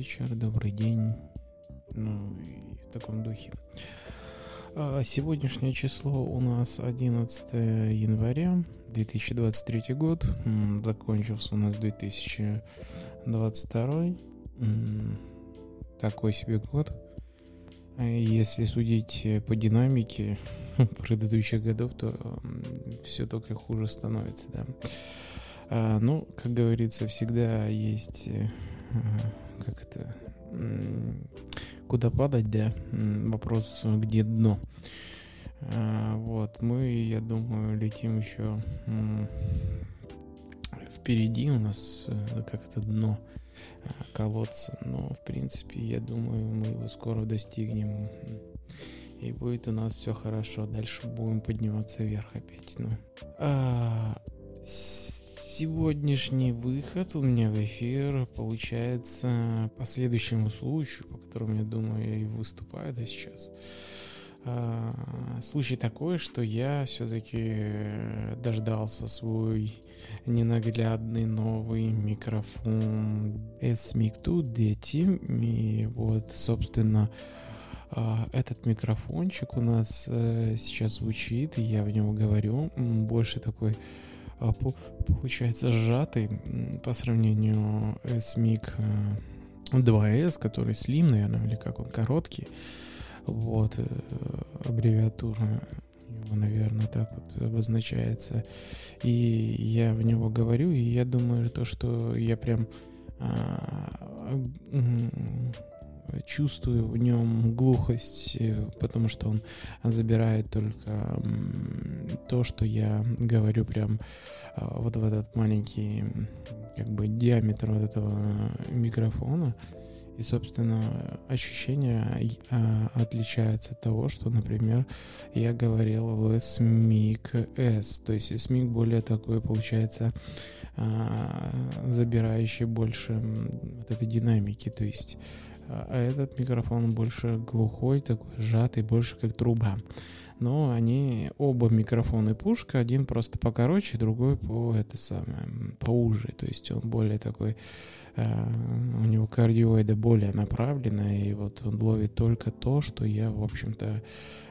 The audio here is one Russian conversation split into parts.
Вечер, добрый день, ну и в таком духе. А, сегодняшнее число у нас 11 января 2023 год. Закончился у нас 2022. Такой себе год. А если судить по динамике предыдущих годов, то все только хуже становится, да. А, ну, как говорится, всегда есть, э, как это, куда падать, да, вопрос, где дно. А, вот, мы, я думаю, летим еще впереди у нас э, как это дно а, колодца, но в принципе, я думаю, мы его скоро достигнем и будет у нас все хорошо. Дальше будем подниматься вверх опять. Ну. А, сегодняшний выход у меня в эфир получается по следующему случаю, по которому, я думаю, я и выступаю да, сейчас. А, случай такой, что я все-таки дождался свой ненаглядный новый микрофон S-Mic 2 DT. И вот, собственно, а, этот микрофончик у нас э, сейчас звучит, и я в него говорю. Больше такой получается сжатый по сравнению с Mic 2S, э, который Slim, наверное, или как он, короткий. Вот, э, аббревиатура его, наверное, так вот обозначается. И я в него говорю, и я думаю, то, что я прям а, чувствую в нем глухость, э, потому что он забирает только то, что я говорю прям а, вот в этот маленький как бы диаметр вот этого микрофона. И, собственно, ощущение а, отличается от того, что, например, я говорил в SMIC S. То есть SMIC более такой, получается, а, забирающий больше вот этой динамики. То есть а этот микрофон больше глухой, такой сжатый, больше как труба. Но они оба микрофоны пушка, один просто покороче, другой по это самое поуже. То есть он более такой, э, у него кардиоида более направленная, и вот он ловит только то, что я, в общем-то,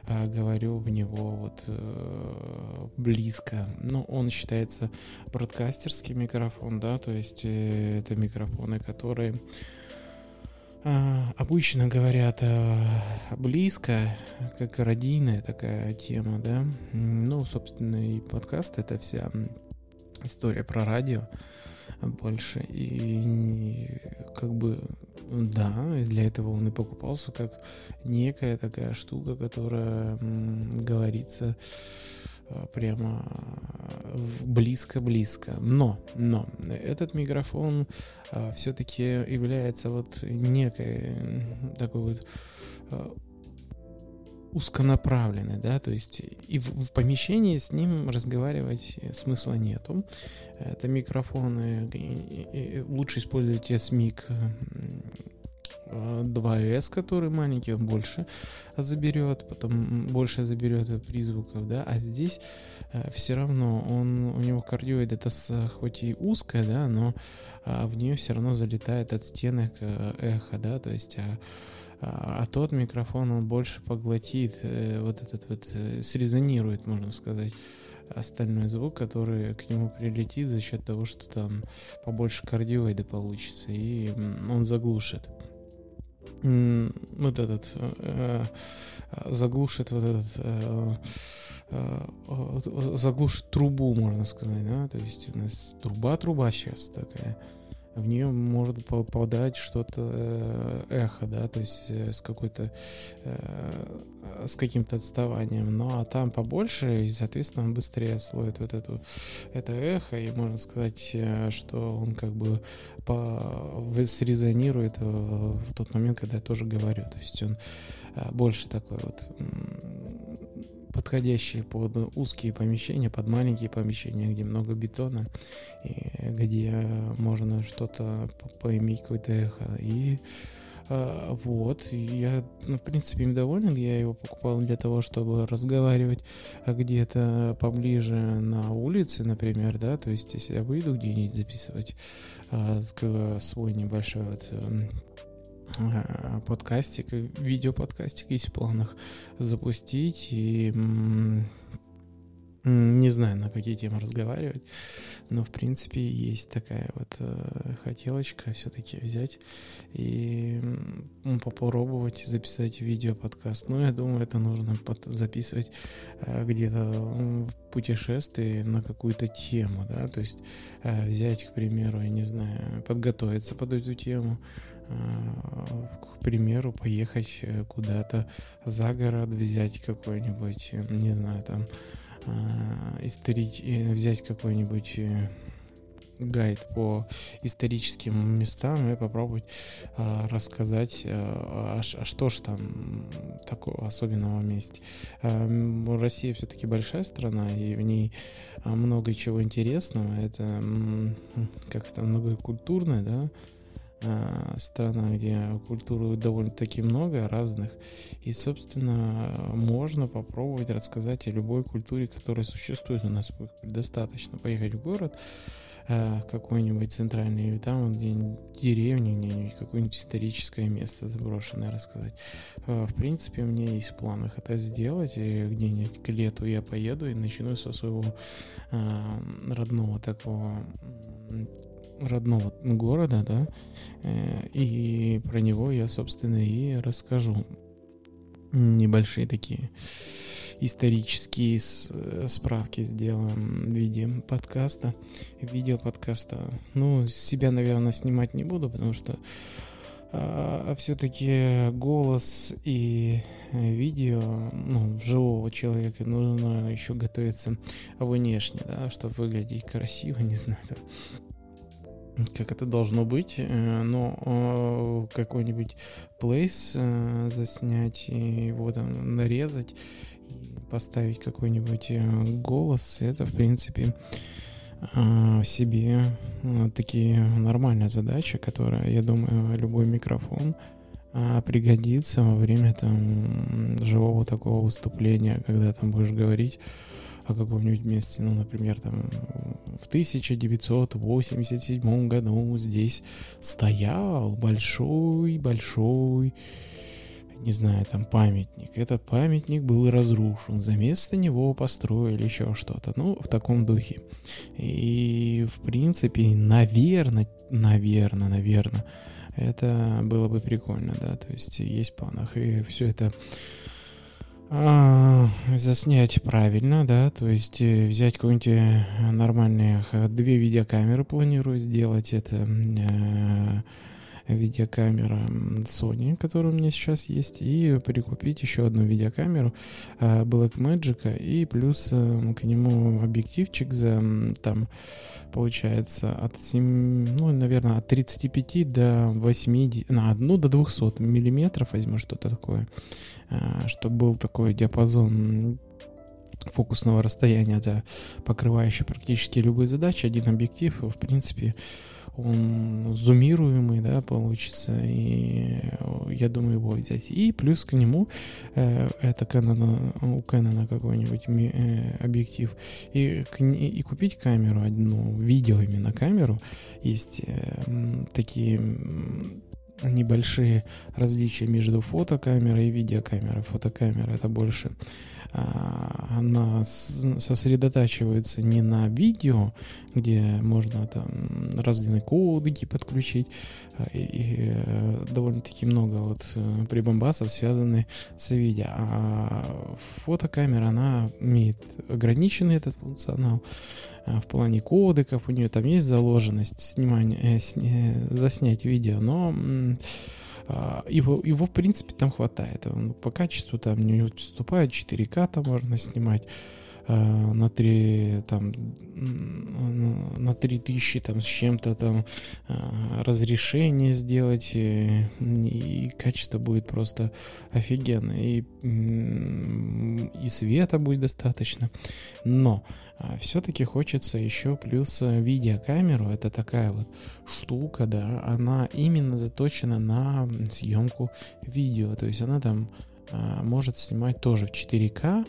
э, говорю в него вот э, близко. Ну, он считается бродкастерский микрофон, да, то есть э, это микрофоны, которые а, обычно говорят э, близко, как родийная такая тема, да. Ну, собственно, и подкаст это вся история про радио больше. И как бы, да, для этого он и покупался как некая такая штука, которая говорится прямо близко-близко. Но, но этот микрофон а, все-таки является вот некой такой вот а, узконаправленный, да, то есть и в, в помещении с ним разговаривать смысла нету. Это микрофоны, и, и, лучше использовать SMIC 2S, который маленький, он больше заберет, потом больше заберет призвуков, да, а здесь э, все равно он, у него кардиоид это с, хоть и узкая, да, но а, в нее все равно залетает от стенок э, эхо, да, то есть а, а, а тот микрофон он больше поглотит э, вот этот вот, э, срезонирует, можно сказать остальной звук, который к нему прилетит за счет того, что там побольше кардиоида получится, и он заглушит вот этот э, э, заглушит вот этот э, заглушит трубу, можно сказать, да, то есть у нас труба-труба сейчас такая, в нее может попадать что-то э, эхо, да, то есть э, с какой-то э, с каким-то отставанием. Ну а там побольше, и, соответственно, он быстрее слоит вот эту это эхо, и можно сказать, что он как бы по, срезонирует в тот момент, когда я тоже говорю. То есть он больше такой вот подходящие под узкие помещения, под маленькие помещения, где много бетона, и где можно что-то поиметь какое-то эхо. И а, вот, я, ну, в принципе, им доволен. Я его покупал для того, чтобы разговаривать где-то поближе на улице, например, да, то есть если я выйду где-нибудь записывать а, свой небольшой вот эм, а, подкастик, видеоподкастик есть в планах запустить, и не знаю, на какие темы разговаривать, но в принципе есть такая вот э, хотелочка все-таки взять и э, попробовать записать видео подкаст. Но я думаю, это нужно под, записывать э, где-то в путешествии на какую-то тему, да, то есть э, взять, к примеру, я не знаю, подготовиться под эту тему, э, к примеру, поехать э, куда-то за город, взять какой-нибудь, не знаю, там Э, историч... Э, взять какой-нибудь э, гайд по историческим местам и попробовать рассказать, а, а, что ж там такого особенного месте. Россия все-таки большая страна, и в ней много чего интересного. Это как-то многокультурная, да, Э, страна, где культуры довольно-таки много разных. И, собственно, можно попробовать рассказать о любой культуре, которая существует у нас. Достаточно поехать в город э, какой-нибудь центральный, и там где-нибудь деревню, какое-нибудь историческое место заброшенное рассказать. Э, в принципе, меня есть в планах это сделать, и где-нибудь к лету я поеду и начну со своего родного такого родного города, да, э, и про него я, собственно, и расскажу. Небольшие такие исторические справки сделаем в виде подкаста, видео подкаста. Ну, себя, наверное, снимать не буду, потому что а, все-таки голос и видео, ну, живого человека нужно еще готовиться внешне, да, чтобы выглядеть красиво, не знаю, как это должно быть, э, но э, какой-нибудь плейс э, заснять и его там нарезать поставить какой-нибудь голос, это в принципе себе такие нормальная задача, которая, я думаю, любой микрофон пригодится во время там живого такого выступления, когда там будешь говорить о каком-нибудь месте, ну, например, там в 1987 году здесь стоял большой-большой, не знаю, там памятник. Этот памятник был разрушен, за место него построили еще что-то, ну, в таком духе. И, в принципе, наверное, наверное, наверное, это было бы прикольно, да, то есть есть в планах, и все это а, заснять правильно, да, то есть э, взять какую-нибудь э, нормальные две видеокамеры планирую сделать, это э, видеокамера Sony, которая у меня сейчас есть, и прикупить еще одну видеокамеру э, Blackmagic, и плюс э, к нему объективчик за там получается от 7, ну, наверное, от 35 до 80, на одну до 200 миллиметров возьму что-то такое, э, чтобы был такой диапазон фокусного расстояния, да, покрывающий практически любые задачи. Один объектив, в принципе, он зумируемый, да, получится, и я думаю его взять. И плюс к нему э, это Canon, у Canon какой-нибудь э, объектив, и, и купить камеру одну, видео именно камеру, есть э, такие небольшие различия между фотокамерой и видеокамерой. Фотокамера это больше она сосредотачивается не на видео, где можно там разные кодеки подключить, а, и, и э, довольно-таки много вот э, прибамбасов связаны с видео. А фотокамера, она имеет ограниченный этот функционал а, в плане кодеков, у нее там есть заложенность снимания, э, сня, заснять видео, но его, его, в принципе, там хватает. Он по качеству там не уступает, 4К там можно снимать. Э, на 3, там, на 3000 там, с чем-то там э, разрешение сделать, и, и качество будет просто офигенно, и, и света будет достаточно. Но все-таки хочется еще плюс э, видеокамеру. Это такая вот штука, да, она именно заточена на съемку видео. То есть она там может снимать тоже в 4К,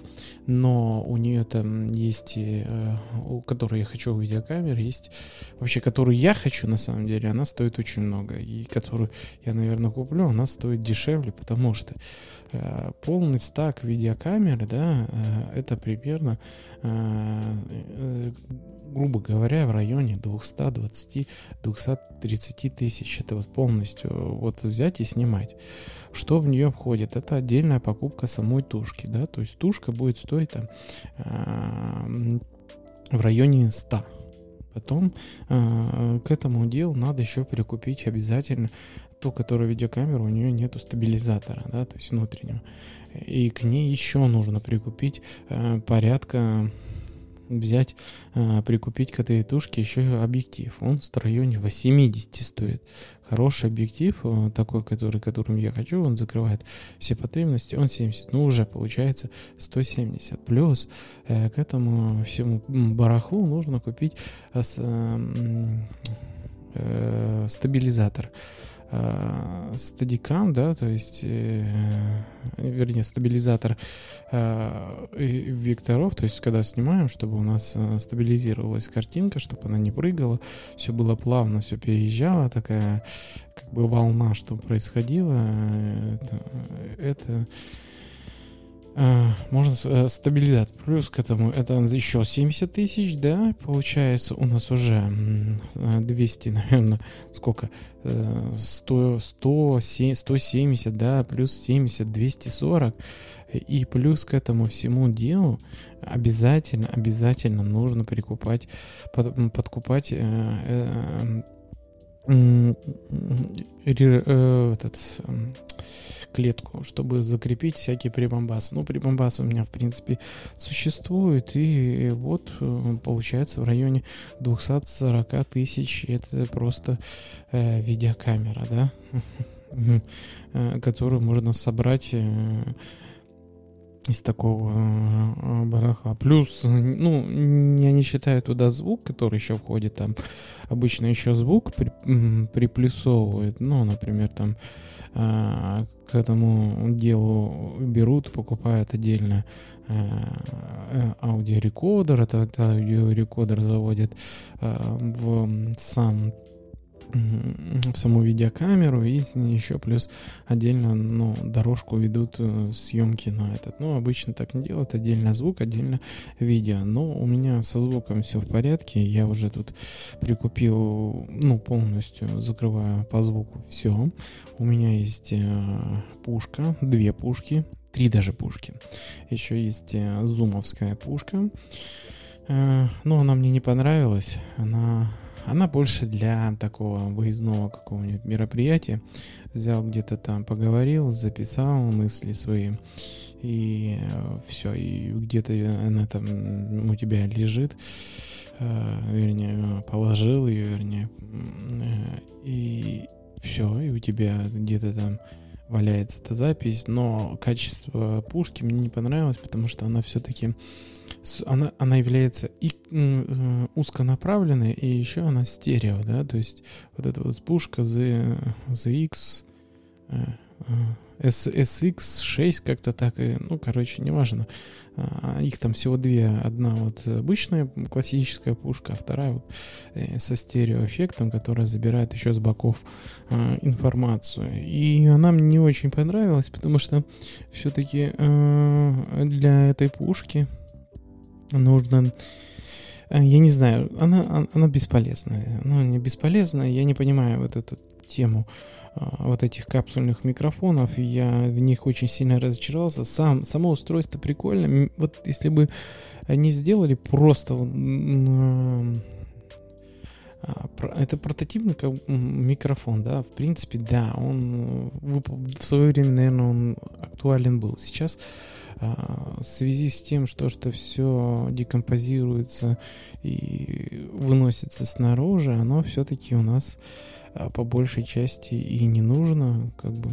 но у нее там есть, э, у которой я хочу видеокамеры, есть вообще, которую я хочу на самом деле, она стоит очень много. И которую я, наверное, куплю, она стоит дешевле, потому что полный стак видеокамеры, да, э, это примерно, грубо говоря, в районе 220-230 тысяч. Это вот полностью вот взять и снимать. Что в нее входит? Это отдельная покупка самой тушки, да, то есть тушка будет стоить там в районе 100. Потом э, к этому делу надо еще прикупить обязательно ту, которая видеокамера, у нее нету стабилизатора, да, то есть внутреннего. И к ней еще нужно прикупить э, порядка взять, э, прикупить к этой тушке еще объектив. Он в районе 80 стоит хороший объектив, э, такой, который, которым я хочу, он закрывает все потребности, он 70, ну уже получается 170. Плюс э, к этому всему барахлу нужно купить э, э, стабилизатор. Стадикам, да, то есть, э, вернее, стабилизатор э, векторов, то есть, когда снимаем, чтобы у нас стабилизировалась картинка, чтобы она не прыгала, все было плавно, все переезжало, такая как бы волна, что происходило, это, это можно э, стабилизатор. Плюс к этому это еще 70 тысяч, да, получается у нас уже 200, наверное, сколько? 100, 100, 170, да, плюс 70, 240. И плюс к этому всему делу обязательно, обязательно нужно прикупать, под, подкупать э, э, э, этот клетку, чтобы закрепить всякие прибамбасы. Ну, прибамбасы у меня, в принципе, существуют, и вот э, получается в районе 240 тысяч. Это просто э, видеокамера, да, э, которую можно собрать э, из такого э, барахла. Плюс, ну, я не считаю туда звук, который еще входит там. Обычно еще звук при, приплюсовывают. Ну, например, там э, к этому делу берут, покупают отдельно э, э аудиорекордер. Этот аудиорекордер заводят э, в сам в саму видеокамеру и еще плюс отдельно ну, дорожку ведут э, съемки на этот. Ну, обычно так не делают, отдельно звук, отдельно видео. Но у меня со звуком все в порядке, я уже тут прикупил, ну, полностью закрываю по звуку все. У меня есть э, пушка, две пушки, три даже пушки. Еще есть э, зумовская пушка. Но она мне не понравилась, она она больше для такого выездного какого-нибудь мероприятия. Взял где-то там, поговорил, записал мысли свои. И э, все, и где-то она там у тебя лежит, э, вернее, положил ее, вернее, э, и все, и у тебя где-то там валяется эта запись, но качество пушки мне не понравилось, потому что она все-таки она, она является и э, узконаправленной, и еще она стерео, да, то есть вот эта вот пушка Z, ZX, э, э, SX6 как-то так, и, ну, короче, неважно. А, их там всего две. Одна вот обычная классическая пушка, а вторая вот со стереоэффектом, которая забирает еще с боков а, информацию. И она мне не очень понравилась, потому что все-таки а, для этой пушки нужно э, я не знаю, она, она бесполезная. Она не бесполезная, я не понимаю вот эту тему а, вот этих капсульных микрофонов, я в них очень сильно разочаровался. Сам, само устройство прикольно. Вот если бы они сделали просто а, это прототипный микрофон, да, в принципе, да, он в свое время, наверное, он актуален был. Сейчас а, в связи с тем, что, что все декомпозируется и выносится снаружи, оно все-таки у нас а, по большей части и не нужно, как бы.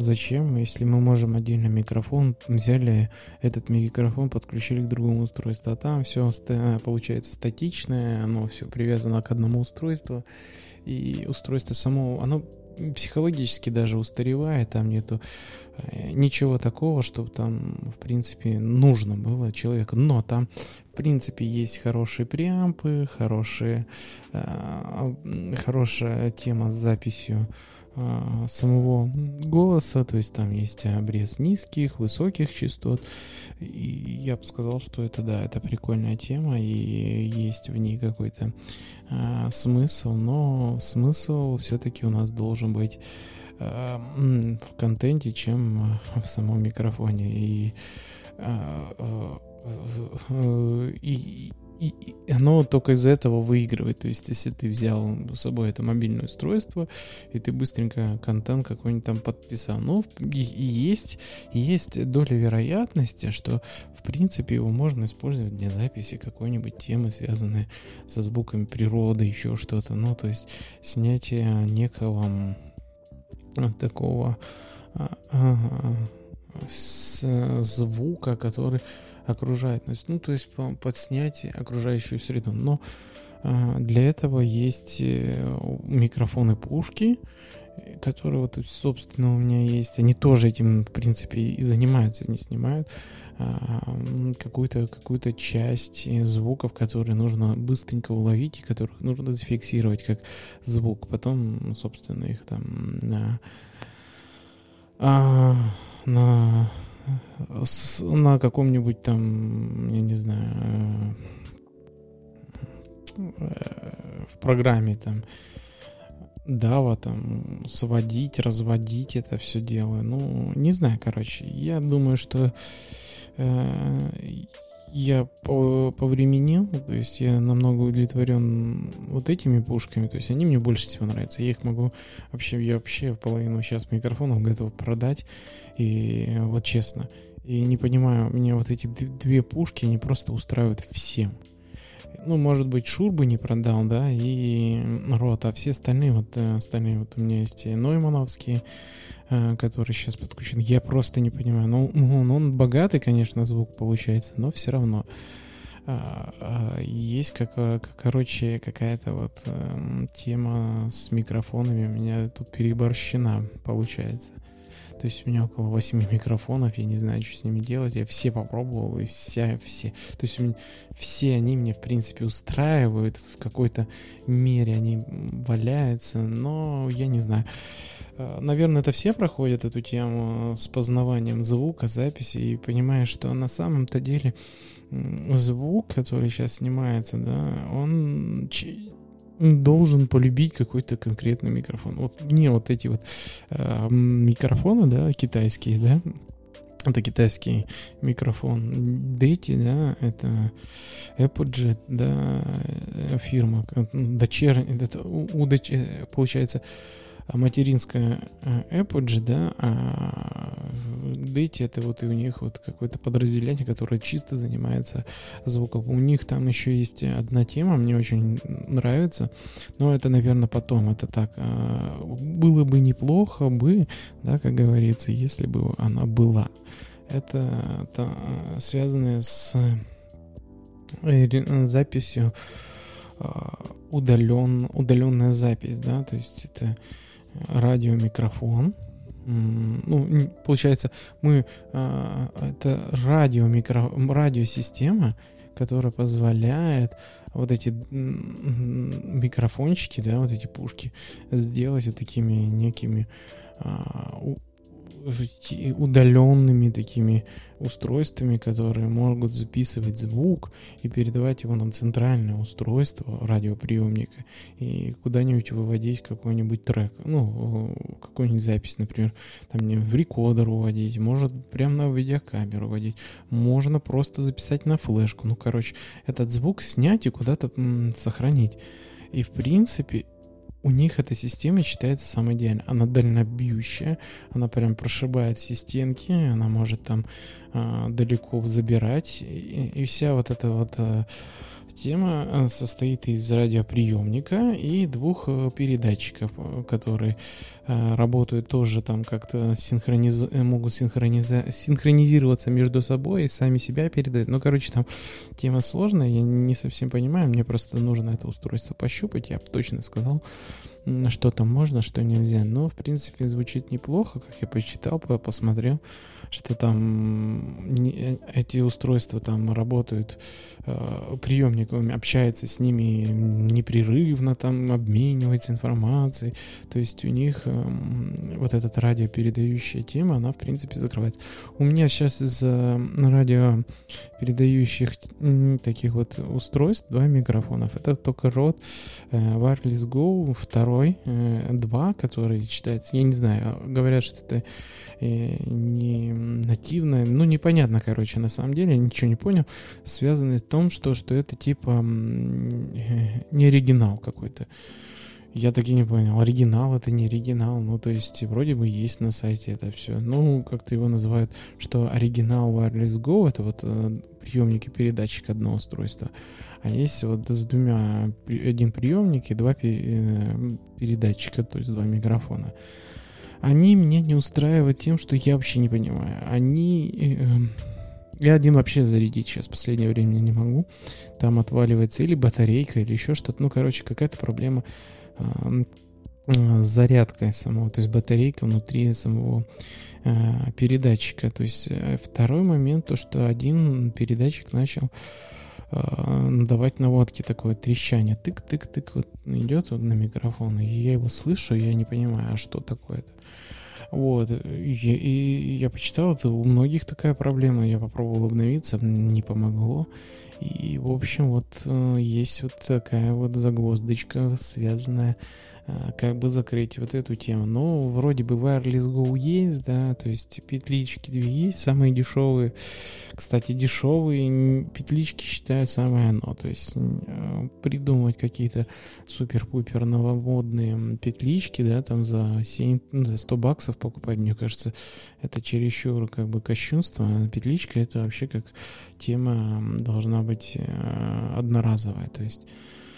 Зачем, если мы можем отдельно микрофон, взяли этот микрофон, подключили к другому устройству, а там все получается статичное, оно все привязано к одному устройству, и устройство само, оно психологически даже устаревает, там нету э, ничего такого, чтобы там, в принципе, нужно было человеку. Но там, в принципе, есть хорошие преампы, хорошие, э, хорошая тема с записью а, самого голоса, то есть там есть обрез низких, высоких частот. И я бы сказал, что это да, это прикольная тема, и есть в ней какой-то а, смысл, но смысл все-таки у нас должен быть а, в контенте, чем в самом микрофоне. И, а, а, и, и оно только из-за этого выигрывает. То есть, если ты взял с собой это мобильное устройство, и ты быстренько контент какой-нибудь там подписал, ну, и, есть, есть доля вероятности, что, в принципе, его можно использовать для записи какой-нибудь темы, связанной со звуками природы, еще что-то. Ну, то есть, снятие некого такого а, а, с, звука, который окружает нас. Ну, то есть подснять окружающую среду. Но а, для этого есть э, микрофоны пушки, которые вот, собственно, у меня есть. Они тоже этим, в принципе, и занимаются. Они снимают а, какую-то какую часть звуков, которые нужно быстренько уловить и которых нужно зафиксировать как звук. Потом, собственно, их там на, а, на с, на каком-нибудь там, я не знаю, э, в программе там Дава там сводить, разводить это все дело. Ну, не знаю, короче. Я думаю, что э, я повременил, то есть я намного удовлетворен вот этими пушками, то есть они мне больше всего нравятся. Я их могу вообще, я вообще половину сейчас микрофонов готов продать, и вот честно. И не понимаю, меня вот эти две пушки, они просто устраивают всем. Ну, может быть, Шурбы не продал, да, и Рот, а все остальные, вот э, остальные, вот у меня есть и Ноймановские, который сейчас подключен. Я просто не понимаю. Ну, он, он богатый, конечно, звук получается, но все равно а, а, есть как, как короче какая-то вот а, тема с микрофонами у меня тут переборщена получается. То есть у меня около 8 микрофонов, я не знаю, что с ними делать. Я все попробовал, и вся, все. То есть меня, все они мне, в принципе, устраивают. В какой-то мере они валяются, но я не знаю. Э, наверное, это все проходят эту тему с познаванием звука, записи и понимая, что на самом-то деле звук, который сейчас снимается, да, он должен полюбить какой-то конкретный микрофон. Вот не вот эти вот э, микрофоны, да, китайские, да, это китайский микрофон. Дети, да, это Apogee, да, э, фирма, дочерняя, это у, у доч, получается, материнская э, Apogee, да, а Date это вот и у них вот какое-то подразделение, которое чисто занимается звуком. У них там еще есть одна тема, мне очень нравится, но это, наверное, потом. Это так, а, было бы неплохо бы, да, как говорится, если бы она была. Это, это связанное с э, записью а, удален, удаленная запись, да, то есть это радиомикрофон. Ну, получается, мы а, это радиомикро, радиосистема, которая позволяет вот эти микрофончики, да, вот эти пушки сделать вот такими некими а, удаленными такими устройствами, которые могут записывать звук и передавать его на центральное устройство радиоприемника и куда-нибудь выводить какой-нибудь трек, ну, какую-нибудь запись, например, там не в рекордер уводить, может прямо на видеокамеру вводить, можно просто записать на флешку, ну, короче, этот звук снять и куда-то сохранить. И, в принципе, у них эта система считается самой идеальной. Она дальнобьющая, она прям прошибает все стенки, она может там э, далеко забирать. И, и вся вот эта вот э, Тема э, состоит из радиоприемника и двух э, передатчиков, э, которые работают тоже там как-то синхрониз... могут синхрониз... синхронизироваться между собой и сами себя передать. Ну, короче, там тема сложная, я не совсем понимаю, мне просто нужно это устройство пощупать, я бы точно сказал, что там можно, что нельзя. Но, в принципе, звучит неплохо, как я почитал, посмотрел что там э, эти устройства там работают, э, приемник общается с ними непрерывно, там обменивается информацией. То есть у них э, вот эта радиопередающая тема, она в принципе закрывается. У меня сейчас из радиопередающих таких вот устройств два микрофонов. Это только рот э, Wireless Go второй, э, 2, который считается, я не знаю, говорят, что это э, не нативное, ну непонятно, короче, на самом деле, я ничего не понял, связано с том, что, что это типа не оригинал какой-то. Я так и не понял, оригинал это не оригинал, ну то есть вроде бы есть на сайте это все. Ну, как-то его называют, что оригинал Wireless Go это вот э, приемники передатчик одного устройства, а есть вот с двумя, один приемник и два э, передатчика, то есть два микрофона они меня не устраивают тем, что я вообще не понимаю. Они... Э, я один вообще зарядить сейчас последнее время не могу. Там отваливается или батарейка, или еще что-то. Ну, короче, какая-то проблема зарядкой самого. То есть батарейка внутри самого э, передатчика. То есть э, второй момент, то, что один передатчик начал э, давать наводки такое трещание. Тык-тык-тык вот идет вот на микрофон. И я его слышу, я не понимаю, а что такое-то. Вот. И, и я почитал, это у многих такая проблема. Я попробовал обновиться, не помогло. И, в общем, вот э, есть вот такая вот загвоздочка, связанная как бы закрыть вот эту тему. Но вроде бы Wireless Go есть, да, то есть петлички две есть, самые дешевые. Кстати, дешевые петлички считаю самое оно. То есть а, придумать какие-то супер-пупер новомодные петлички, да, там за 7, ну, за 100 баксов покупать, мне кажется, это чересчур как бы кощунство. А петличка это вообще как тема должна быть одноразовая. То есть Э,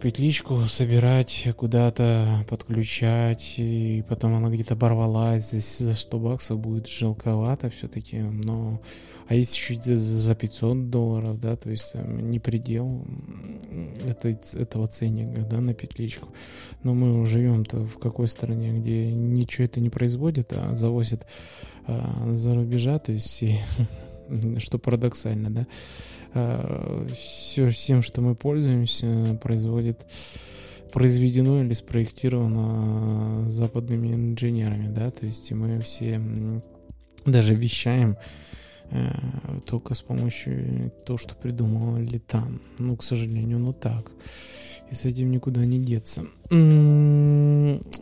петличку собирать, куда-то подключать, и потом она где-то оборвалась, здесь за 100 баксов будет жалковато все-таки, но... А есть еще за, за 500 долларов, да, то есть не предел это, этого ценника, да, на петличку. Но мы живем-то в какой стране, где ничего это не производит, а завозят а, за рубежа, то есть, и, что парадоксально, да, все, всем, что мы пользуемся, производит произведено или спроектировано западными инженерами, да, то есть мы все даже вещаем э, только с помощью того, что придумали там. Ну, к сожалению, ну так. И с этим никуда не деться.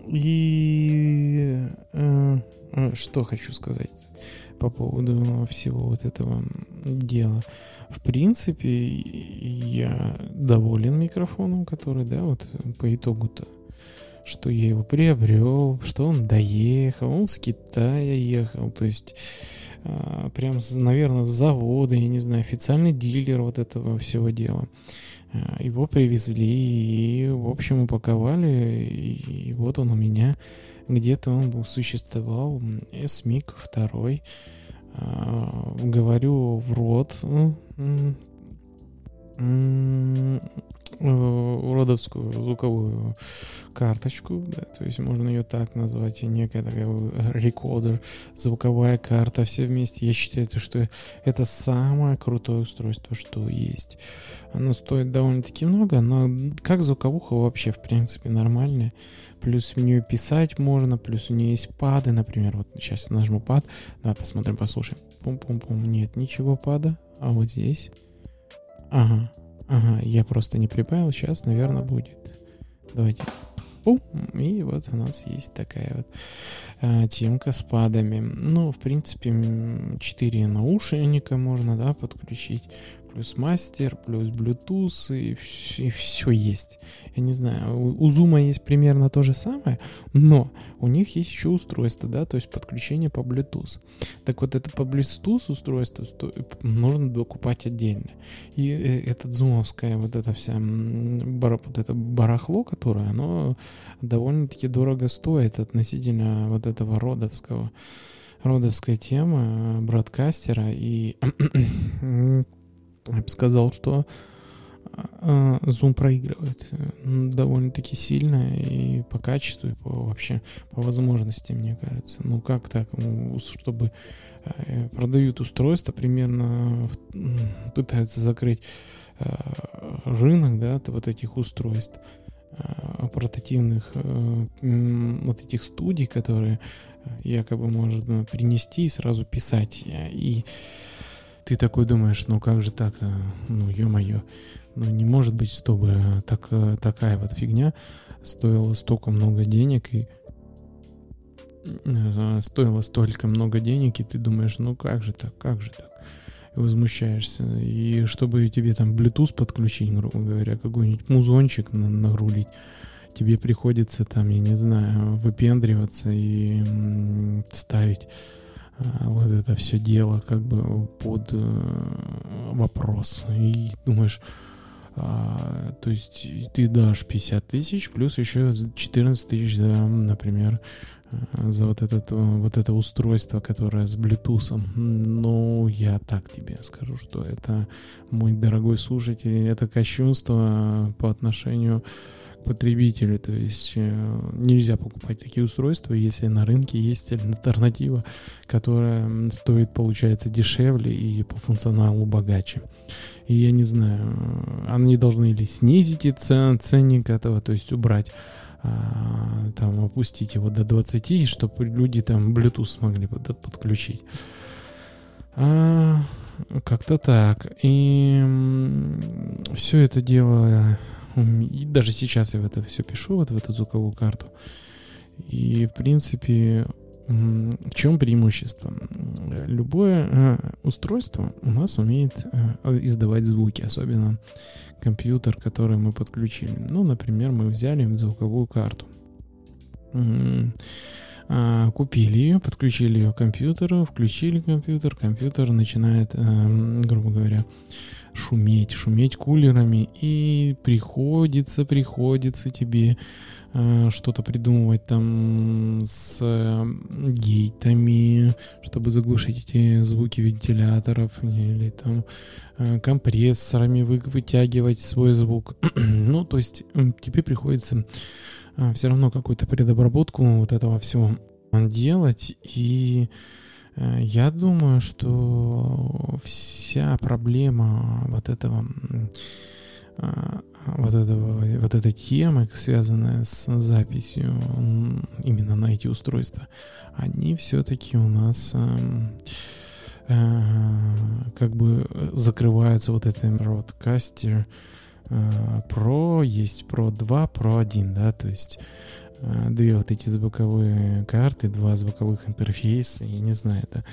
И э, э, что хочу сказать по поводу всего вот этого дела. В принципе, я доволен микрофоном, который, да, вот по итогу-то, что я его приобрел, что он доехал, он с Китая ехал, то есть а, прям, наверное, с завода, я не знаю, официальный дилер вот этого всего дела. А, его привезли и, в общем, упаковали, и вот он у меня где-то он существовал, SMIC второй, а, говорю в рот, уродовскую звуковую карточку, да, то есть можно ее так назвать, и некая такая рекордер, звуковая карта, все вместе. Я считаю, что это самое крутое устройство, что есть. Оно стоит довольно-таки много, но как звуковуха вообще, в принципе, нормальная. Плюс в нее писать можно, плюс у нее есть пады, например, вот сейчас нажму пад, давай посмотрим, послушаем. Пум-пум-пум, нет ничего пада, а вот здесь Ага, ага, я просто не прибавил, сейчас, наверное, будет. Давайте. Пум, и вот у нас есть такая вот а, темка с падами. Ну, в принципе, 4 наушника можно, да, подключить. Плюс мастер, плюс Bluetooth, и, и все есть. Я не знаю, у, у Zoom есть примерно то же самое, но у них есть еще устройство, да, то есть подключение по Bluetooth. Так вот, это по Bluetooth устройство нужно докупать отдельно. И э, этот зумовское вот это вся вот это барахло, которое, оно довольно-таки дорого стоит относительно вот этого родовского родовская тема бродкастера, и я бы сказал, что а, Zoom проигрывает довольно-таки сильно и по качеству, и по вообще по возможности, мне кажется. Ну как так, ну, чтобы э, продают устройства, примерно пытаются закрыть э, рынок, да, вот этих устройств э, портативных вот этих студий, которые якобы можно принести и сразу писать. И ты такой думаешь, ну как же так, ну ё-моё, ну не может быть, чтобы так, такая вот фигня стоила столько много денег и э, стоило столько много денег, и ты думаешь, ну как же так, как же так? И возмущаешься. И чтобы тебе там Bluetooth подключить, грубо говоря, какой-нибудь музончик на нагрулить, тебе приходится там, я не знаю, выпендриваться и ставить вот это все дело как бы под э, вопрос. И думаешь, а, то есть ты дашь 50 тысяч, плюс еще 14 тысяч за, например, э, за вот, этот, вот это устройство, которое с Bluetooth. Ну, я так тебе скажу, что это, мой дорогой слушатель, это кощунство по отношению потребителю. То есть э, нельзя покупать такие устройства, если на рынке есть альтернатива, которая стоит, получается, дешевле и по функционалу богаче. И я не знаю, они должны или снизить ценник этого, то есть убрать а, там опустить его до 20, чтобы люди там Bluetooth смогли подключить. А, как-то так. И все это дело и даже сейчас я в это все пишу, вот в эту звуковую карту. И, в принципе, в чем преимущество? Любое э, устройство у нас умеет э, издавать звуки, особенно компьютер, который мы подключили. Ну, например, мы взяли звуковую карту, купили ее, подключили ее к компьютеру, включили компьютер, компьютер начинает, э, грубо говоря, шуметь, шуметь кулерами, и приходится, приходится тебе э, что-то придумывать там с гейтами, чтобы заглушить эти звуки вентиляторов, или там э, компрессорами вы, вытягивать свой звук. ну, то есть тебе приходится все равно какую-то предобработку вот этого всего делать, и Э, я думаю, что вся проблема вот этого а, вот, этого, вот этой темы, связанная с записью именно на эти устройства, они все-таки у нас эм, э, как бы закрываются вот этим Roadcaster э, Pro, есть Pro 2, Pro 1, да, то есть Э, две вот эти звуковые карты, два звуковых интерфейса, я не знаю, это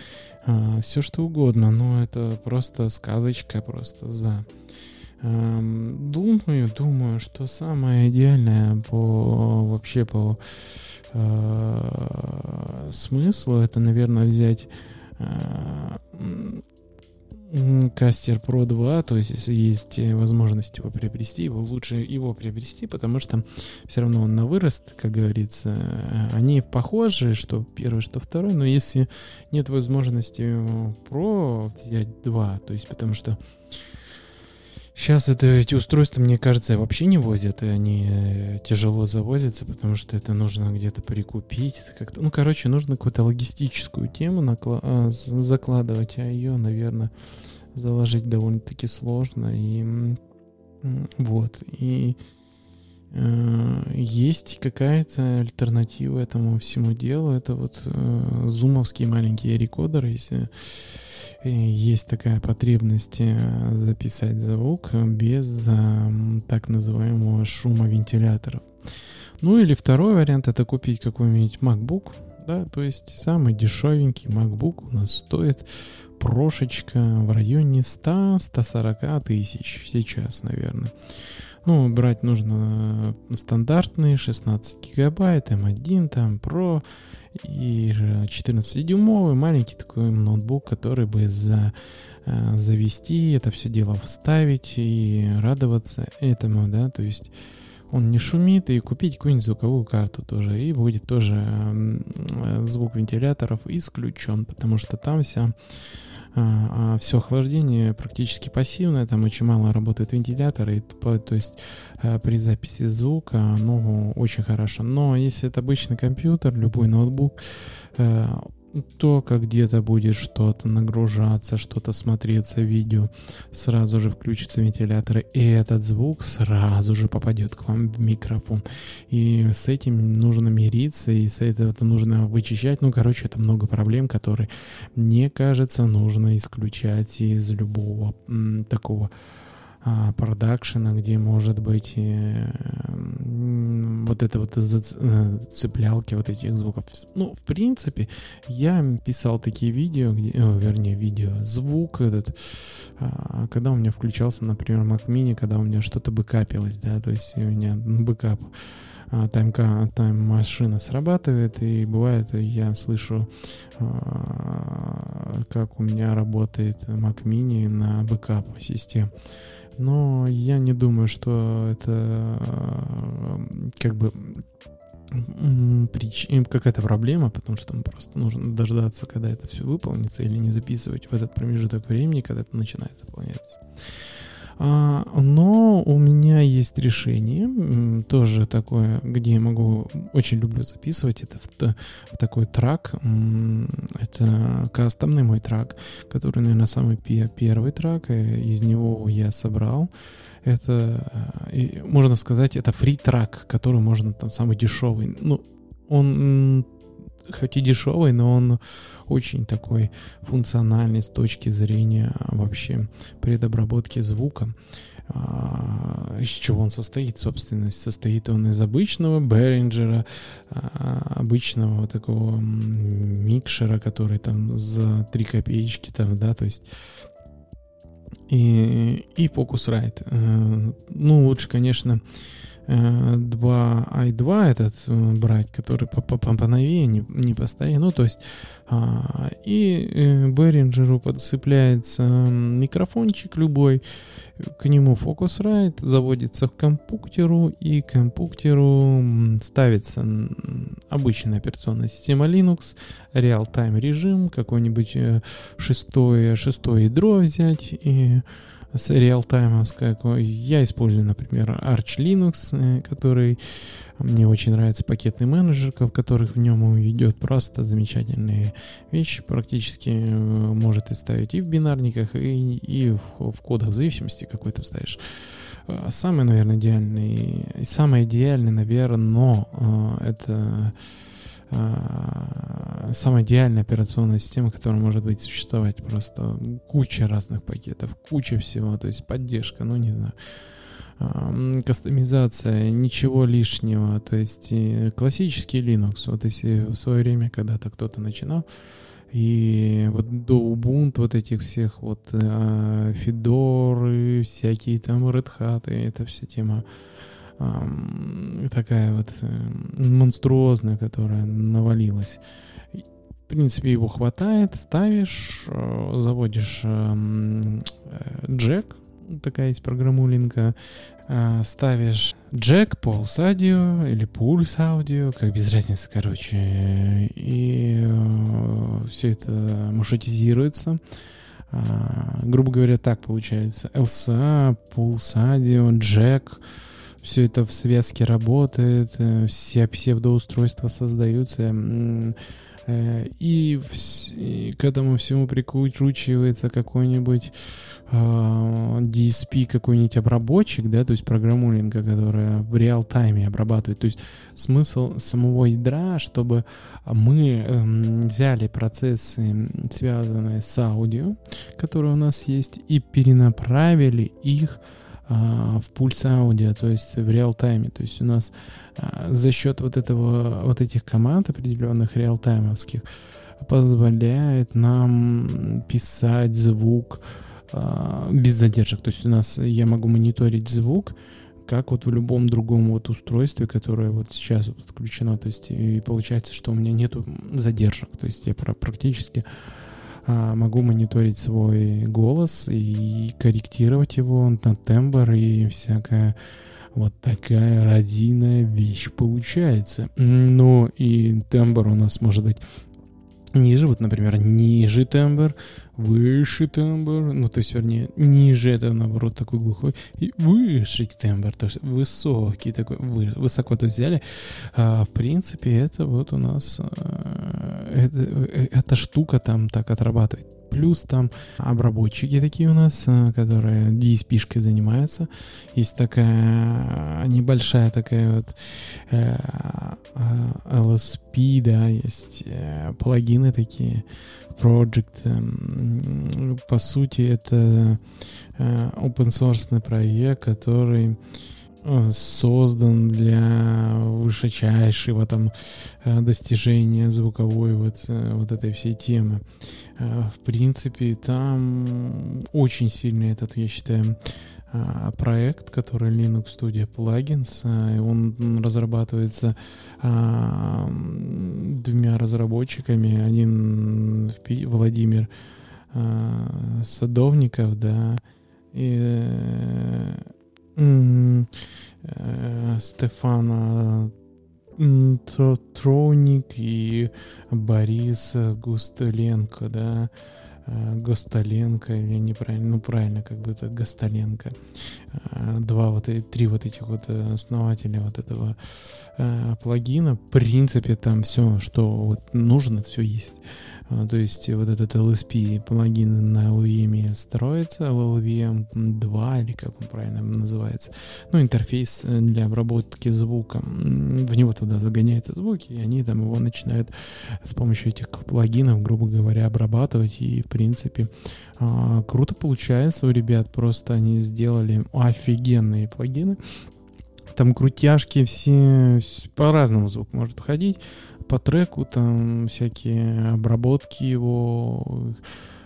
а, все что угодно, но это просто сказочка, просто за. думаю, думаю, что самое идеальное по вообще по э, смыслу это, наверное, взять э, Кастер Pro 2, то есть есть э, возможность его приобрести, его лучше его приобрести, потому что все равно он на вырост, как говорится. Э, они похожи, что первый, что второй, но если нет возможности Pro взять два, то есть потому что Сейчас это, эти устройства, мне кажется, вообще не возят, и они э, тяжело завозятся, потому что это нужно где-то прикупить. Это как-то, ну, короче, нужно какую-то логистическую тему накла- а, закладывать, а ее, наверное, заложить довольно-таки сложно. И вот. И есть какая-то альтернатива этому всему делу. Это вот э, зумовские маленькие рекодеры, если есть такая потребность э, записать звук без э, так называемого шума вентиляторов. Ну или второй вариант это купить какой-нибудь MacBook, да, то есть самый дешевенький MacBook у нас стоит прошечка в районе 100-140 тысяч сейчас, наверное. Ну, брать нужно стандартные 16 гигабайт, M1, там, Pro и 14-дюймовый маленький такой ноутбук, который бы за, э, завести, это все дело вставить и радоваться этому, да, то есть он не шумит, и купить какую-нибудь звуковую карту тоже, и будет тоже э, звук вентиляторов исключен, потому что там вся а, а все охлаждение практически пассивное, там очень мало работает вентилятор, и, то есть а, при записи звука ну, очень хорошо. Но если это обычный компьютер, любой ноутбук, э, только где-то будет что-то нагружаться, что-то смотреться видео, сразу же включится вентилятор, и этот звук сразу же попадет к вам в микрофон. И с этим нужно мириться, и с этого нужно вычищать. Ну, короче, это много проблем, которые, мне кажется, нужно исключать из любого м, такого продакшена, где может быть э, вот это вот э, цеплялки вот этих звуков. Ну, в принципе, я писал такие видео, где, о, вернее, видео, звук этот, а, когда у меня включался, например, Mac Mini, когда у меня что-то бэкапилось, да, то есть у меня бэкап таймка, Time машина срабатывает, и бывает, я слышу, а, как у меня работает Mac Mini на бэкап системе но я не думаю, что это как бы прич... какая-то проблема, потому что просто нужно дождаться, когда это все выполнится, или не записывать в этот промежуток времени, когда это начинает выполняться. А, но у меня есть решение, тоже такое, где я могу, очень люблю записывать, это в, в такой трак, это кастомный мой трак, который, наверное, самый первый трак, э, из него я собрал. Это, можно сказать, это фри-трак, который можно там самый дешевый. Ну, он хоть и дешевый, но он очень такой функциональный с точки зрения вообще предобработки звука. А, из чего он состоит, собственно? Состоит он из обычного Behringer, а, обычного вот такого микшера, который там за 3 копеечки там, да, то есть и, и Focusrite. Э, ну, лучше, конечно, 2 i2 этот э, брать, который по, по, по новее, не, не постоянно. Ну, то есть а, и э, Behringer'у подцепляется микрофончик любой, к нему Focusrite заводится к компьютеру, и к компьютеру ставится обычная операционная система Linux, real-time режим, какой-нибудь э, шестое, шестое ядро взять и с реалтаймовской. Я использую, например, Arch Linux, э, который мне очень нравится пакетный менеджер, в которых в нем идет просто замечательные вещи. Практически э, может и ставить и в бинарниках, и, и в, в кодах, в зависимости какой ты ставишь. Э, самый, наверное, идеальный, самый идеальный, наверное, но это а, самая идеальная операционная система, которая может быть существовать. Просто куча разных пакетов, куча всего, то есть поддержка, ну не знаю кастомизация, ничего лишнего, то есть классический Linux. Вот если в свое время когда-то кто-то начинал, и вот до Ubuntu вот этих всех вот э, Федоры, всякие там Red Hat, и эта вся тема такая вот э, монструозная, которая навалилась. В принципе, его хватает, ставишь, э, заводишь эм, э, джек, такая есть программулинка, ставишь джек, Pulse Audio или Pulse Audio, как без разницы, короче, и все это маршрутизируется. Грубо говоря, так получается. LSA, Pulse Audio, Jack — все это в связке работает, э, все псевдоустройства создаются, э, и, и к этому всему прикручивается какой-нибудь э, DSP, какой-нибудь обработчик, да, то есть программулинга, которая в реал-тайме обрабатывает. То есть смысл самого ядра, чтобы мы э, взяли процессы, связанные с аудио, которые у нас есть, и перенаправили их а, в пульс аудио, то есть в реал-тайме. То есть у нас а, за счет вот этого, вот этих команд определенных реал-таймовских позволяет нам писать звук э, без задержек. То есть у нас я могу мониторить звук, как вот в любом другом вот устройстве, которое вот сейчас вот отключено. То есть и получается, что у меня нету задержек. То есть я практически а, могу мониторить свой голос и корректировать его на тембр и всякое вот такая родийная вещь получается. Ну и тембр у нас может быть ниже, вот, например, ниже тембр, выше тембр, ну, то есть, вернее, ниже, это, наоборот, такой глухой, и выше тембр, то есть высокий такой, вы, высоко то взяли. А, в принципе, это вот у нас, а, это, э, эта штука там так отрабатывает. Плюс там обработчики такие у нас, а, которые DSP-шкой занимаются. Есть такая небольшая такая вот э, LSP, да, есть э, плагины такие, Project. Эм, по сути, это э, open source проект, который э, создан для высочайшего там э, достижения звуковой вот, вот этой всей темы. В принципе, там очень сильно этот, я считаю, проект, который Linux Studio Plugins. А, он разрабатывается а, двумя разработчиками. Один Владимир Садовников, да, и э, Стефана Троник и Борис Густеленко, да, Э, Гостоленко, или неправильно, ну правильно, как бы это Гостоленко. Э, два вот, три вот этих вот э, основателя вот этого плагина. В принципе, там все, что вот нужно, все есть. А, то есть вот этот LSP плагин на LVM строится, LVM 2 или как он правильно называется. Ну, интерфейс э, для обработки звука. В него туда загоняются звуки, и они там его начинают с помощью этих плагинов, грубо говоря, обрабатывать. И, в принципе, а, круто получается у ребят. Просто они сделали офигенные плагины. Там крутяшки все по-разному звук может ходить по треку, там всякие обработки его.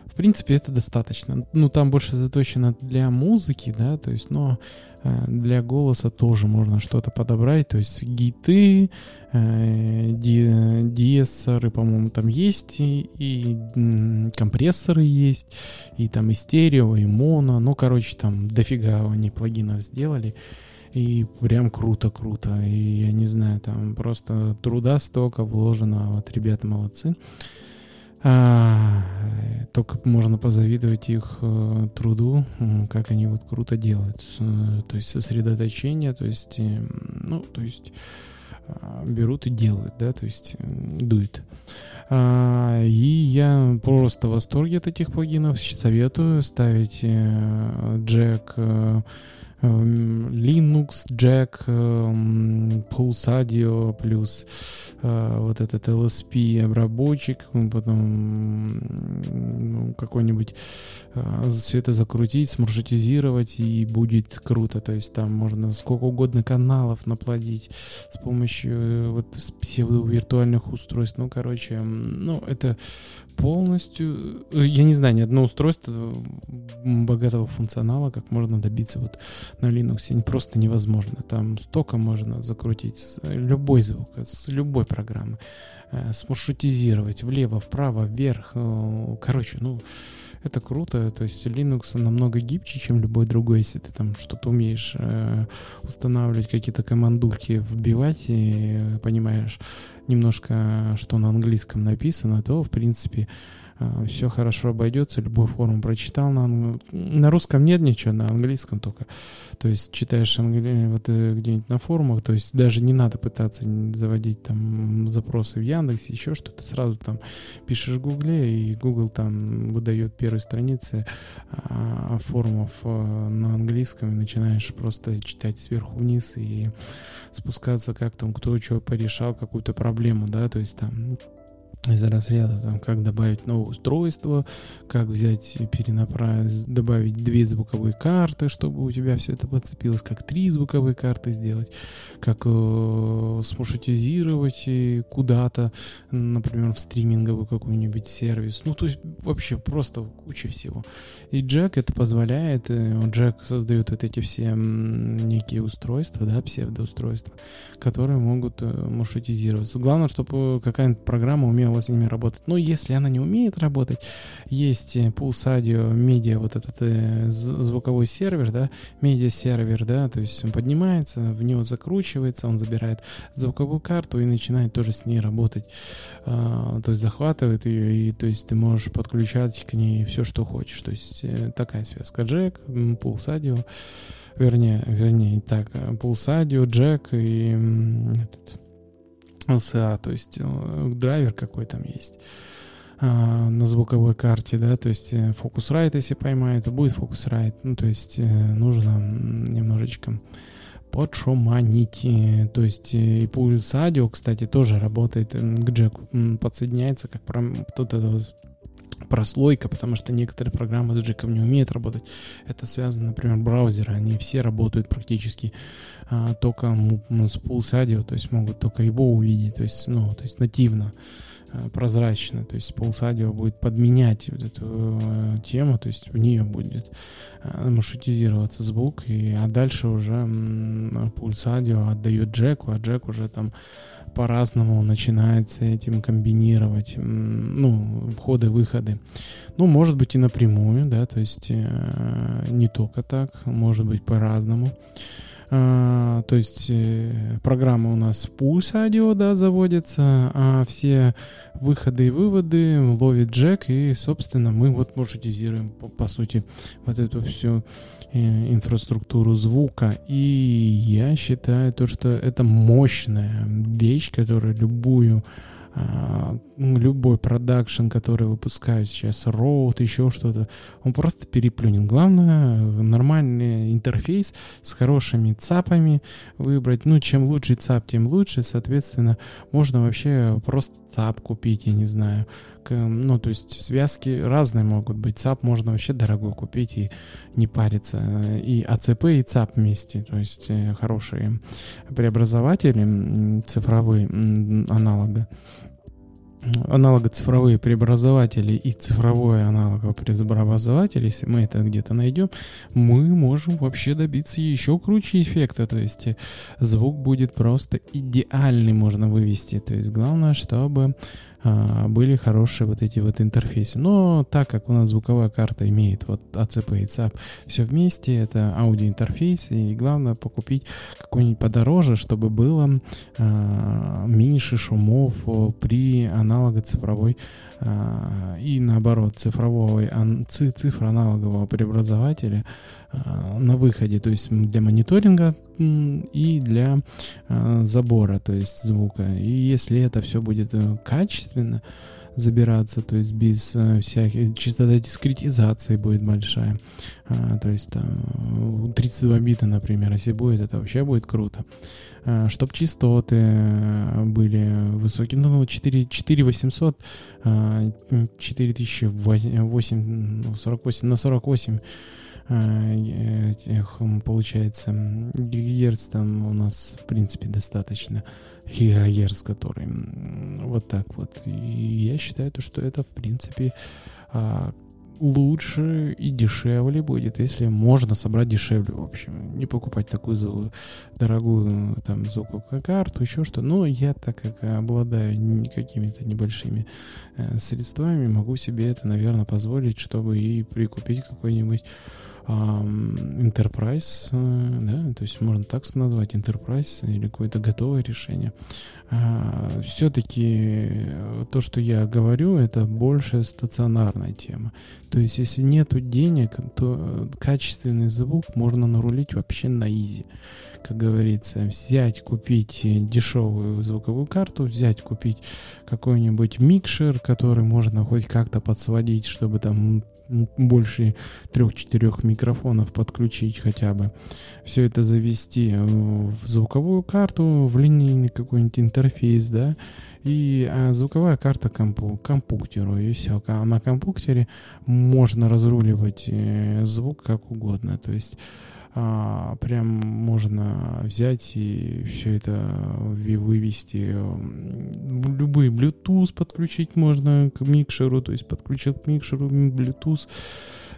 В принципе, это достаточно. Ну, там больше заточено для музыки, да, то есть, но э, для голоса тоже можно что-то подобрать, то есть гиты, э, ди, диессоры, по-моему, там есть, и, и компрессоры есть, и там и стерео, и моно, ну, короче, там дофига они плагинов сделали. И прям круто-круто. И я не знаю, там просто труда столько вложено. Вот ребята молодцы. А, только можно позавидовать их э, труду, как они вот круто делают. То есть сосредоточение, то есть, э, ну, то есть э, берут и делают, да, то есть дует. А, и я просто в восторге от этих плагинов. Советую ставить джек э, Linux, Jack, эм, Pulse Audio, плюс э, вот этот LSP обработчик, потом ну, какой-нибудь э, все это закрутить, смаршрутизировать, и будет круто. То есть там можно сколько угодно каналов наплодить с помощью э, вот псевдовиртуальных устройств. Ну, короче, ну, это полностью, я не знаю, ни одно устройство богатого функционала, как можно добиться вот на Linux просто невозможно. Там столько можно закрутить любой звук, с любой программы, э, смаршрутизировать влево, вправо, вверх. Э, короче, ну, это круто. То есть Linux намного гибче, чем любой другой. Если ты там что-то умеешь э, устанавливать, какие-то командульки вбивать и понимаешь немножко, что на английском написано, то, в принципе, все хорошо обойдется, любую форму прочитал. На, на русском нет ничего, на английском только. То есть читаешь англи... вот, э, где-нибудь на форумах, то есть даже не надо пытаться заводить там запросы в Яндексе, еще что-то, сразу там пишешь в Гугле, и Google там выдает первые страницы а, форумов а, на английском, и начинаешь просто читать сверху вниз и спускаться, как там кто что порешал, какую-то проблему, да, то есть там из разряда, там, как добавить новое устройство, как взять, перенаправить, добавить две звуковые карты, чтобы у тебя все это подцепилось, как три звуковые карты сделать, как э, смушетизировать куда-то, например, в стриминговый какой-нибудь сервис. Ну, то есть вообще просто куча всего. И Джек это позволяет, э, Джек создает вот эти все некие устройства, да, псевдоустройства, которые могут э, маршрутизироваться. Главное, чтобы какая-нибудь программа умела с ними работать. Но если она не умеет работать, есть э, Pulse Audio Media, вот этот э, звуковой сервер, да, медиа-сервер, да, то есть он поднимается, в него закручивается, он забирает звуковую карту и начинает тоже с ней работать. А, то есть захватывает ее, и то есть ты можешь подключать к ней все, что хочешь. То есть э, такая связка. Джек, Pulse Audio, вернее, вернее, так, Pulse Audio, Джек и этот LCA, то есть э, драйвер какой там есть а, на звуковой карте, да, то есть э, Focusrite, если поймает, то будет Focusrite, ну, то есть э, нужно немножечко подшуманить, то есть и Pulse Audio, кстати, тоже работает к джеку, подсоединяется, как тут это прослойка, потому что некоторые программы с джеком не умеют работать. Это связано, например, браузеры, они все работают практически а, только с Pulse Audio, то есть могут только его увидеть, то есть, ну, то есть нативно а, прозрачно, то есть Pulse Audio будет подменять вот эту э, тему, то есть в нее будет э, маршрутизироваться звук, и, а дальше уже Pulse Audio отдает джеку, а джек уже там по-разному начинает с этим комбинировать, ну, входы-выходы. Ну, может быть и напрямую, да, то есть э, не только так, может быть по-разному. А, то есть э, программа у нас в Pulse Audio, да, заводится, а все выходы и выводы ловит Джек, и, собственно, мы вот маршрутизируем, по, по сути, вот эту всю инфраструктуру звука. И я считаю то, что это мощная вещь, которая любую а, любой продакшн, который выпускают сейчас, Rode, еще что-то, он просто переплюнет. Главное, нормальный интерфейс с хорошими цапами выбрать. Ну, чем лучше цап, тем лучше. Соответственно, можно вообще просто цап купить, я не знаю. Ну, то есть связки разные могут быть. ЦАП можно вообще дорогой купить и не париться. И АЦП, и ЦАП вместе. То есть э, хорошие преобразователи цифровые аналога аналогоцифровые преобразователи и цифровой аналоговый преобразователь, если мы это где-то найдем, мы можем вообще добиться еще круче эффекта. То есть э, звук будет просто идеальный, можно вывести. То есть главное, чтобы были хорошие вот эти вот интерфейсы. Но так как у нас звуковая карта имеет вот ACP и CAP все вместе, это аудиоинтерфейс, и главное покупить какой-нибудь подороже, чтобы было а, меньше шумов при аналого-цифровой а, и наоборот цифрового цифр аналогового преобразователя а, на выходе, то есть для мониторинга и для а, забора, то есть звука. И если это все будет э, качественно, забираться, то есть без э, всяких... Частота дискретизации будет большая. То есть там 32 бита, например, если будет, это вообще будет круто. Чтоб частоты э, были высокие, ну, 4, 4800, 4008, 48, на 48 этих, получается, гигагерц там у нас, в принципе, достаточно. Гигагерц, который вот так вот. И я считаю, то, что это, в принципе, а, лучше и дешевле будет, если можно собрать дешевле, в общем. Не покупать такую дорогую там звуковую карту, еще что. Но я, так как обладаю какими-то небольшими э, средствами, могу себе это, наверное, позволить, чтобы и прикупить какой-нибудь Enterprise, э, да, то есть можно так назвать Enterprise или какое-то готовое решение. А, Все-таки э, то, что я говорю, это больше стационарная тема. То есть если нету денег, то э, качественный звук можно нарулить вообще на изи. Как говорится, взять, купить дешевую звуковую карту, взять, купить какой-нибудь микшер, который можно хоть как-то подсводить, чтобы там больше трех-четырех микрофонов подключить хотя бы. Все это завести в звуковую карту, в линейный какой-нибудь интерфейс, да, и а, звуковая карта компу, компуктеру, и все. А на компуктере можно разруливать э, звук как угодно. То есть а, прям можно взять и все это вывести. Любые Bluetooth подключить можно к микшеру, то есть подключил к микшеру Bluetooth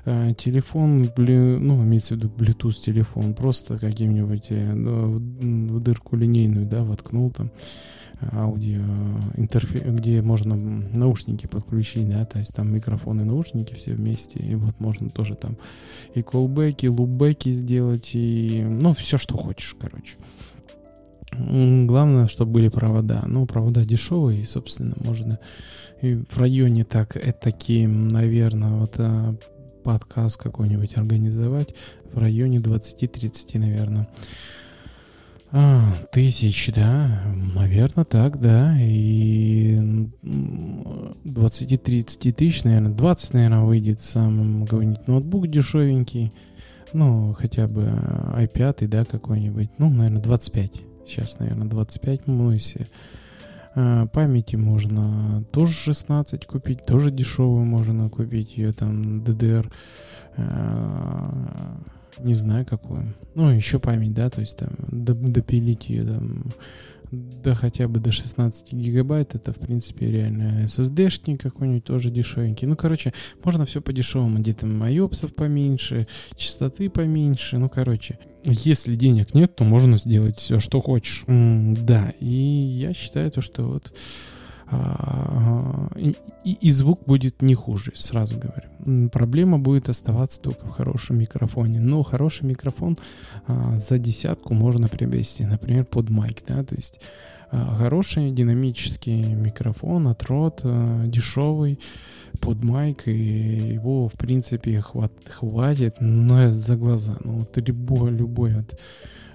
э, телефон, блю, ну, имеется в виду Bluetooth телефон, просто каким-нибудь э, ну, в дырку линейную, да, воткнул там аудио интерфейс, где можно наушники подключить, да, то есть там микрофоны, наушники все вместе, и вот можно тоже там и колбеки, лубеки сделать, и, ну, все, что хочешь, короче. Главное, чтобы были провода. Ну, провода дешевые, и, собственно, можно и в районе так, это такие, наверное, вот подкаст какой-нибудь организовать в районе 20-30, наверное. А, тысяч, да, наверное, так, да, и 20-30 тысяч, наверное, 20, наверное, выйдет сам какой-нибудь ноутбук дешевенький, ну, хотя бы i5, да, какой-нибудь, ну, наверное, 25, сейчас, наверное, 25, ну, если а, памяти можно тоже 16 купить, тоже дешевую можно купить, ее там DDR а, не знаю какую. Ну, еще память, да, то есть там допилить ее там до хотя бы до 16 гигабайт, это, в принципе, реально SSD-шник какой-нибудь тоже дешевенький. Ну, короче, можно все по-дешевому. Где-то майопсов поменьше, частоты поменьше. Ну, короче, если денег нет, то можно сделать все, что хочешь. М да, и я считаю то, что вот и, и звук будет не хуже, сразу говорю. Проблема будет оставаться только в хорошем микрофоне. Но хороший микрофон а, за десятку можно приобрести, например, под майк, да, то есть а, хороший динамический микрофон от Rode, а, дешевый, под майк, и его, в принципе, хват, хватит, но за глаза. Ну, вот любой, любой вот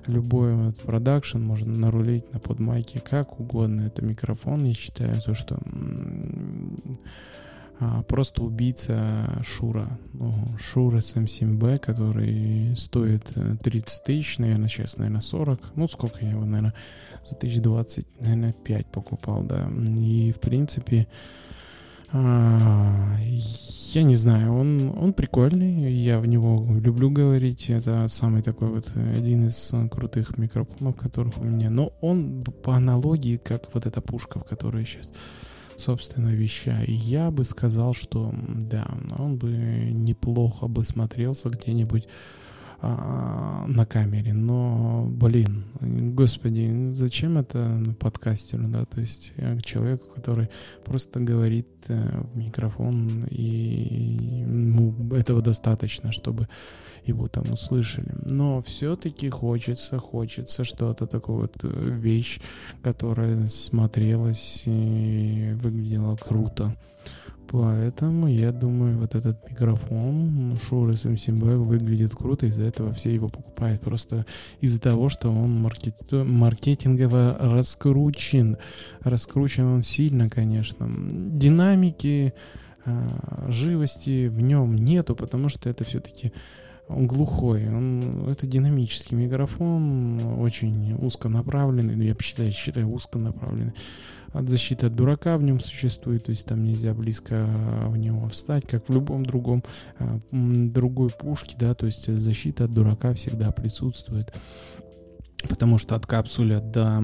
любой вот продакшн можно нарулить на подмайке как угодно. Это микрофон, я считаю, то, что а, просто убийца Шура. Ну, Шура SM7B, который стоит 30 э, тысяч, наверное, сейчас, наверное, 40. Ну, сколько я его, наверное, за 1020, наверное, 5 покупал, да. И, в принципе, а, я не знаю, он, он прикольный, я в него люблю говорить, это самый такой вот один из крутых микрофонов, которых у меня, но он по аналогии, как вот эта пушка, в которой сейчас, собственно, вещаю, я бы сказал, что да, он бы неплохо бы смотрелся где-нибудь а, на камере, но, блин, господи, зачем это подкастеру, да, то есть человеку, который просто говорит э, в микрофон, и ему этого достаточно, чтобы его там услышали. Но все-таки хочется, хочется что-то такое вот э, вещь, которая смотрелась и выглядела круто. Поэтому я думаю, вот этот микрофон Shure SM7B выглядит круто, из-за этого все его покупают. Просто из-за того, что он маркет... маркетингово раскручен. Раскручен он сильно, конечно. Динамики, э, живости в нем нету, потому что это все-таки он глухой, он, это динамический микрофон, очень узконаправленный, ну, я считаю, считаю узконаправленный. От защиты от дурака в нем существует, то есть там нельзя близко в него встать, как в любом другом а, другой пушке, да, то есть защита от дурака всегда присутствует. Потому что от капсуля до,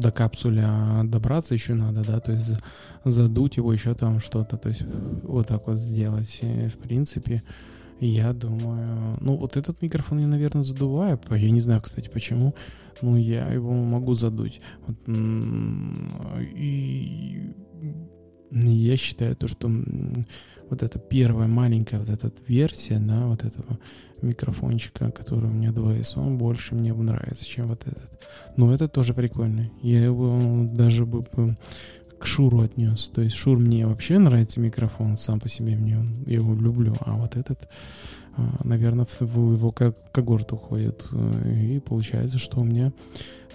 до капсуля добраться еще надо, да, то есть задуть его еще там что-то, то есть вот так вот сделать. И, в принципе, я думаю... Ну, вот этот микрофон я, наверное, задуваю. Я не знаю, кстати, почему. Но я его могу задуть. Вот, и я считаю то, что вот эта первая маленькая вот эта версия, да, вот этого микрофончика, который у меня 2S, он больше мне нравится, чем вот этот. Но это тоже прикольный. Я его даже бы к Шуру отнес. То есть Шур мне вообще нравится микрофон, сам по себе мне я его люблю, а вот этот, наверное, в его когорту уходит. И получается, что у меня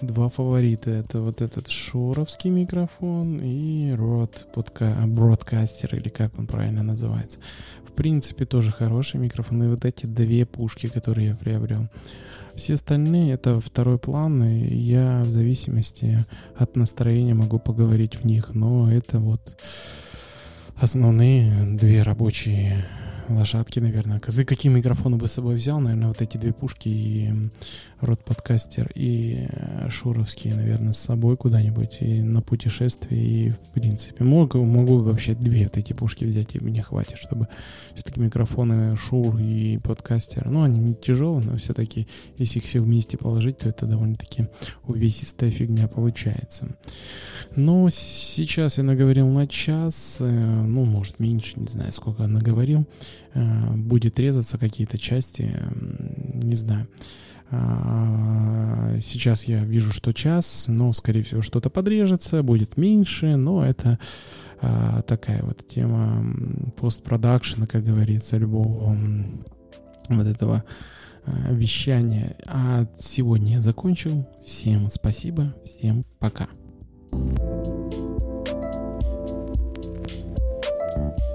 два фаворита. Это вот этот шуровский микрофон и Rode подка... Broadcaster, или как он правильно называется. В принципе, тоже хороший микрофон. И вот эти две пушки, которые я приобрел. Все остальные это второй план, и я в зависимости от настроения могу поговорить в них, но это вот основные две рабочие лошадки, наверное. Ты какие микрофоны бы с собой взял? Наверное, вот эти две пушки и рот подкастер и э, шуровские, наверное, с собой куда-нибудь и на путешествие. И, в принципе, могу, могу вообще две вот эти пушки взять, и мне хватит, чтобы все-таки микрофоны шур и подкастер. Ну, они не тяжелые, но все-таки, если их все вместе положить, то это довольно-таки увесистая фигня получается. Ну, сейчас я наговорил на час, э, ну, может, меньше, не знаю, сколько наговорил. Э, будет резаться какие-то части, не знаю. А, сейчас я вижу, что час, но, скорее всего, что-то подрежется, будет меньше, но это а, такая вот тема постпродакшена, как говорится, любого вот этого а, вещания. А сегодня я закончил. Всем спасибо, всем пока. thank you